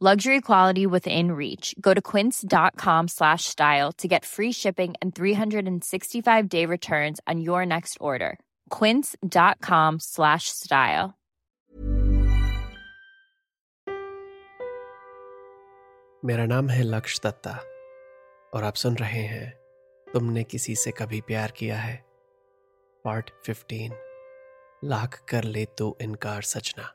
Luxury quality within reach. Go to quince.com slash style to get free shipping and 365 day returns on your next order. Quince.com slash style. मेरा नाम है लक्ष दत्ता और आप सुन रहे हैं तुमने किसी से कभी प्यार किया है पार्ट 15 लाख कर ले तो इनकार सचना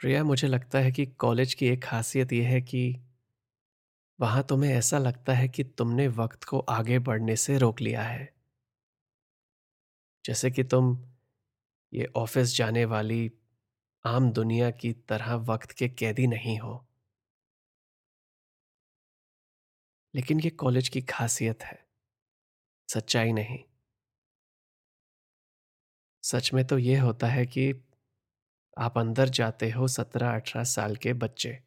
प्रिया मुझे लगता है कि कॉलेज की एक खासियत यह है कि वहाँ तुम्हें ऐसा लगता है कि तुमने वक्त को आगे बढ़ने से रोक लिया है। जैसे कि तुम ये ऑफ़िस जाने वाली आम दुनिया की तरह वक्त के कैदी नहीं हो। लेकिन ये कॉलेज की खासियत है। सच्चाई नहीं। सच में तो यह होता है कि आप अंदर जाते हो सत्रह अठारह साल के बच्चे।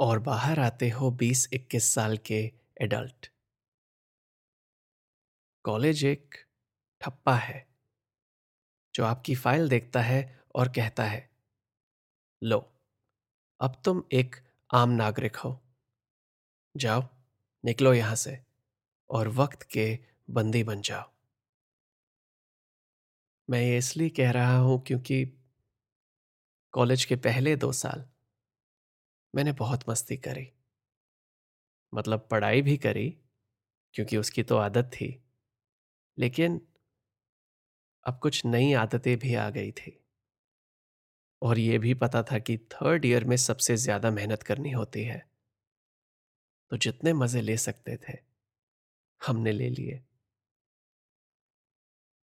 और बाहर आते हो बीस इक्कीस साल के एडल्ट। कॉलेज एक ठप्पा है, जो आपकी फ़ाइल देखता है और कहता है, लो, अब तुम एक आम नागरिक हो। जाओ, निकलो यहाँ से और वक्त के बंदी बन जाओ। मैं ये इसलिए कह रहा हूँ क्योंकि कॉलेज के पहले दो साल। मैंने बहुत मस्ती करी। मतलब पढ़ाई भी करी, क्योंकि उसकी तो आदत थी। लेकिन अब कुछ नई आदतें भी आ गई थी। और यह भी पता था कि थर्ड ईयर में सबसे ज़्यादा मेहनत करनी होती है। तो जितने मज़े ले सकते थे, हमने ले लिए।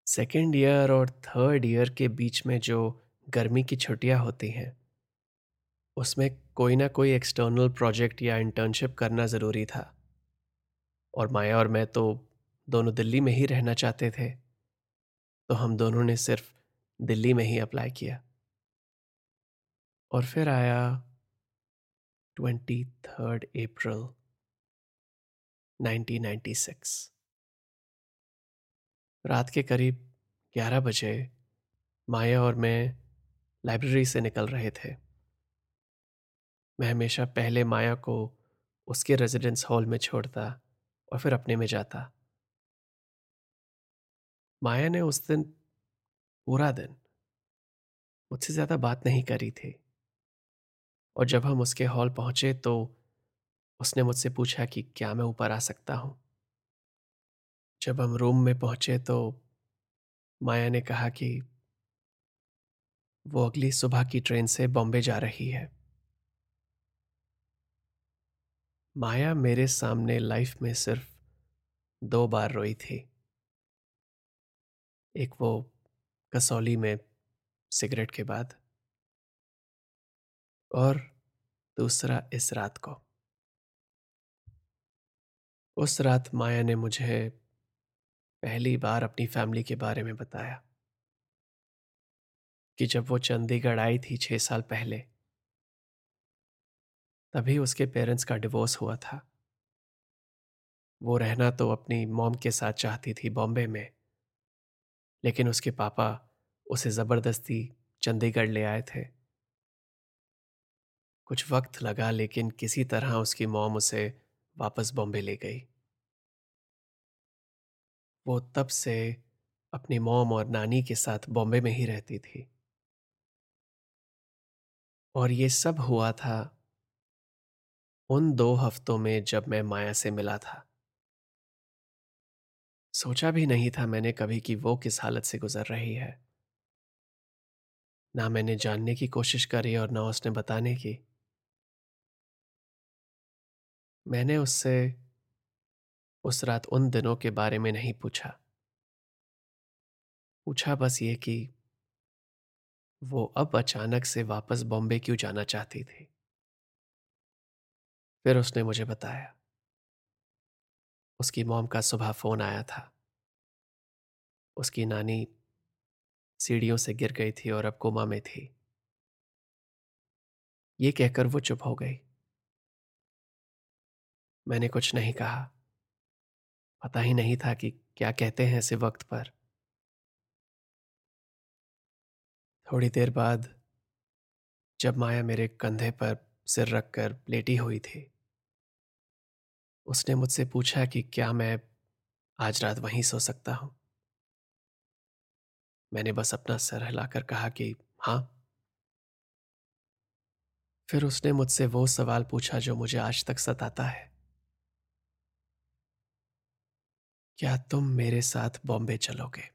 सेकेंड ईयर और थर्ड ईयर के बीच में जो गर्मी की छुट्टियाँ होती हैं। उसमें कोई ना कोई एक्सटर्नल प्रोजेक्ट या इंटर्नशिप करना ज़रूरी था। और माया और मैं तो दोनों दिल्ली में ही रहना चाहते थे। तो हम दोनों ने सिर्फ़ दिल्ली में ही अप्लाई किया। और फिर आया ट्वेंटी थर्ड अप्रैल 1996 रात के करीब 11 बजे माया और मैं लाइब्रेरी से निकल रहे थे। मैं हमेशा पहले माया को उसके रेजिडेंस हॉल में छोड़ता और फिर अपने में जाता। माया ने उस दिन, पूरा दिन, मुझसे ज़्यादा बात नहीं करी थी। और जब हम उसके हॉल पहुँचे तो उसने मुझसे पूछा कि क्या मैं ऊपर आ सकता हूँ? जब हम रूम में पहुँचे तो माया ने कहा कि वो अगली सुबह की ट्रेन से बॉम्बे जा रही है। माया मेरे सामने लाइफ में सिर्फ़ दो बार रोई थी। एक वो कसौली में सिगरेट के बाद और दूसरा इस रात को। उस रात माया ने मुझे पहली बार अपनी फैमिली के बारे में बताया। कि जब वो चंडीगढ़ आई थी छह साल पहले, तभी उसके पेरेंट्स का डिवोर्स हुआ था। वो रहना तो अपनी मॉम के साथ चाहती थी बॉम्बे में, लेकिन उसके पापा उसे ज़बरदस्ती चंडीगढ़ ले आए थे। कुछ वक्त लगा, लेकिन किसी तरह उसकी मॉम उसे वापस बॉम्बे ले गई। वो तब से अपनी मॉम और नानी के साथ बॉम्बे में ही रहती थी। और ये सब हुआ था उन दो हफ्तों में जब मैं माया से मिला था। सोचा भी नहीं था मैंने कभी कि वो किस हालत से गुजर रही है। ना मैंने जानने की कोशिश करी और ना उसने बताने की। मैंने उससे उस रात उन दिनों के बारे में नहीं पूछा। पूछा बस ये कि वो अब अचानक से वापस बॉम्बे क्यों जाना चाहती थी? फिर उसने मुझे बताया। उसकी मॉम का सुबह फ़ोन आया था। उसकी नानी सीढ़ियों से गिर गई थी और अब कोमा में थी। ये कहकर वो चुप हो गई। मैंने कुछ नहीं कहा। पता ही नहीं था कि क्या कहते हैं ऐसे वक्त पर। थोड़ी देर बाद जब माया मेरे कंधे पर सिर रखकर लेटी हुई थी, उसने मुझसे पूछा कि क्या मैं आज रात वहीं सो सकता हूँ? मैंने बस अपना सर हिलाकर कहा कि, हाँ। फिर उसने मुझसे वो सवाल पूछा जो मुझे आज तक सताता है। क्या तुम मेरे साथ बॉम्बे चलोगे?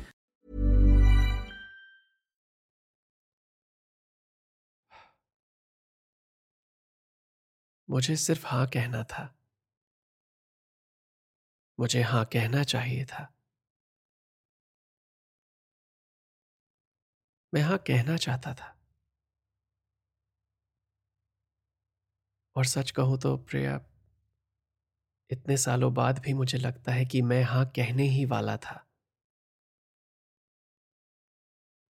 मुझे सिर्फ़ हाँ कहना था। मुझे हाँ कहना चाहिए था। मैं हाँ कहना चाहता था। और सच कहूँ तो प्रिया, इतने सालों बाद भी मुझे लगता है कि मैं हाँ कहने ही वाला था।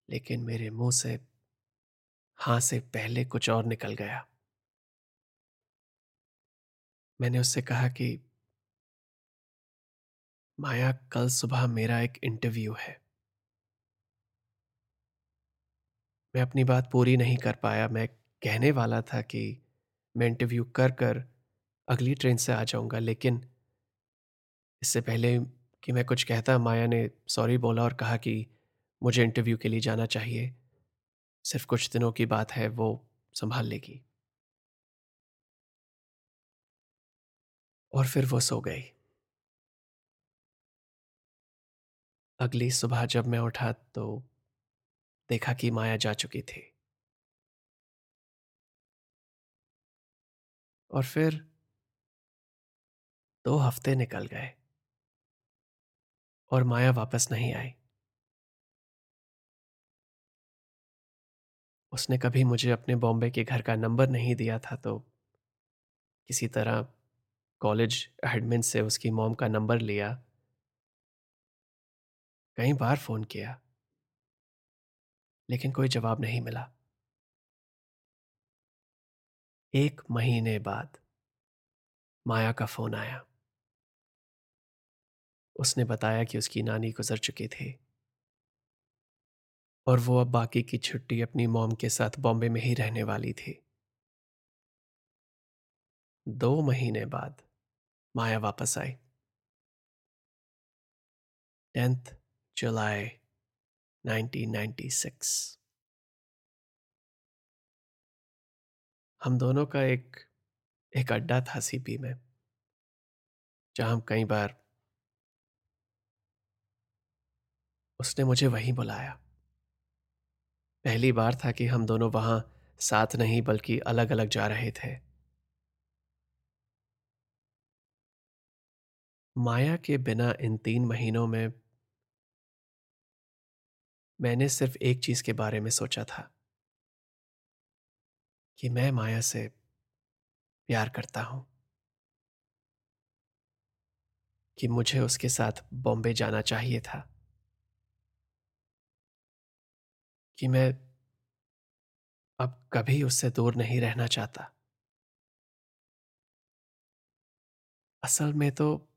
लेकिन मेरे मुँह से, हाँ से पहले कुछ और निकल गया। मैंने उससे कहा कि माया, कल सुबह मेरा एक इंटरव्यू है। मैं अपनी बात पूरी नहीं कर पाया। मैं कहने वाला था कि मैं इंटरव्यू कर कर अगली ट्रेन से आ जाऊँगा, लेकिन इससे पहले कि मैं कुछ कहता, माया ने सॉरी बोला और कहा कि मुझे इंटरव्यू के लिए जाना चाहिए। सिर्फ़ कुछ दिनों की बात है, वो संभाल लेगी। और फिर वो सो गई। अगली सुबह जब मैं उठा तो देखा कि माया जा चुकी थी। और फिर दो हफ़्ते निकल गए। और माया वापस नहीं आई। उसने कभी मुझे अपने बॉम्बे के घर का नंबर नहीं दिया था तो किसी तरह कॉलेज एडमिन से उसकी मॉम का नंबर लिया। कई बार फ़ोन किया। लेकिन कोई जवाब नहीं मिला। एक महीने बाद माया का फ़ोन आया। उसने बताया कि उसकी नानी गुजर चुकी थी। और वो अब बाकी की छुट्टी अपनी मॉम के साथ बॉम्बे में ही रहने वाली थी। दो महीने बाद माया वापस आई टेंथ जुलाई 1996 हम दोनों का एक एक अड्डा था सीपी में, जहाँ हम कई बार उसने मुझे वहीं बुलाया। पहली बार था कि हम दोनों वहाँ साथ नहीं बल्कि अलग अलग जा रहे थे। माया के बिना इन तीन महीनों में मैंने सिर्फ़ एक चीज़ के बारे में सोचा था। कि मैं माया से प्यार करता हूँ। कि मुझे उसके साथ बॉम्बे जाना चाहिए था। कि मैं अब कभी उससे दूर नहीं रहना चाहता। असल में तो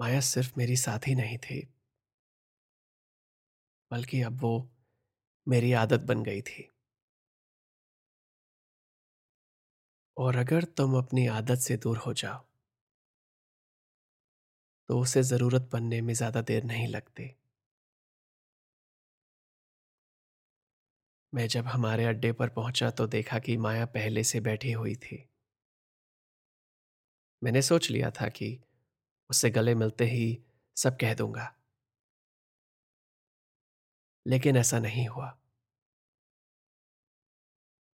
माया सिर्फ़ मेरी साथी नहीं थी। बल्कि अब वो मेरी आदत बन गई थी। और अगर तुम अपनी आदत से दूर हो जाओ तो उसे ज़रूरत बनने में ज़्यादा देर नहीं लगती। मैं जब हमारे अड्डे पर पहुँचा तो देखा कि माया पहले से बैठी हुई थी। मैंने सोच लिया था कि उससे गले मिलते ही सब कह दूँगा। लेकिन ऐसा नहीं हुआ।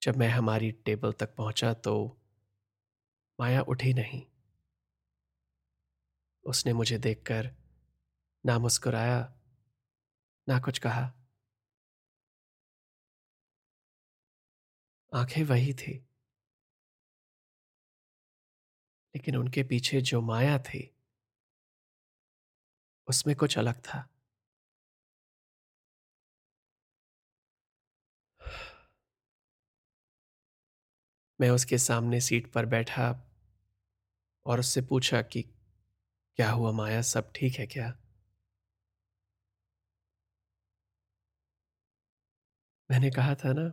जब मैं हमारी टेबल तक पहुँचा तो माया उठी नहीं। उसने मुझे देखकर ना मुस्कुराया, ना कुछ कहा। आँखें वही थी। लेकिन उनके पीछे जो माया थी उसमें कुछ अलग था। मैं उसके सामने सीट पर बैठा और उससे पूछा कि, क्या हुआ माया, सब ठीक है क्या? मैंने कहा था ना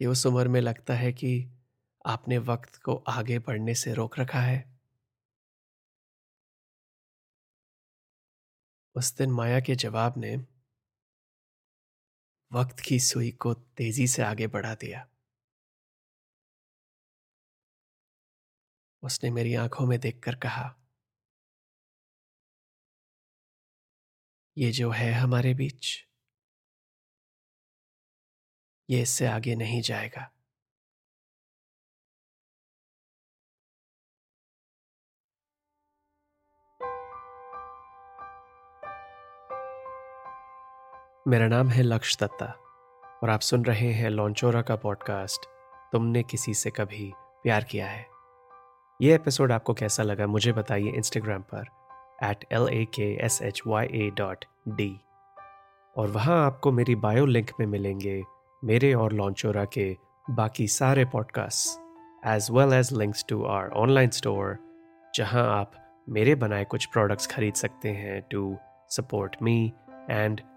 कि उस उम्र में लगता है कि आपने वक्त को आगे बढ़ने से रोक रखा है। उस दिन माया के जवाब ने वक्त की सुई को तेज़ी से आगे बढ़ा दिया। उसने मेरी आँखों में देखकर कहा, ये जो है हमारे बीच, ये इससे आगे नहीं जाएगा। मेरा नाम है लक्ष्य दत्ता और आप सुन रहे हैं लॉन्चोरा का पॉडकास्ट। तुमने किसी से कभी प्यार किया है? ये एपिसोड आपको कैसा लगा मुझे बताइए इंस्टाग्राम पर at L A K S H Y A dot D और वहाँ आपको मेरी बायो लिंक में मिलेंगे मेरे और लॉन्चोरा के बाकी सारे podcasts as well as links to our online store जहाँ आप मेरे बनाए कुछ प्रोडक्ट्स खरीद सकते हैं to support me and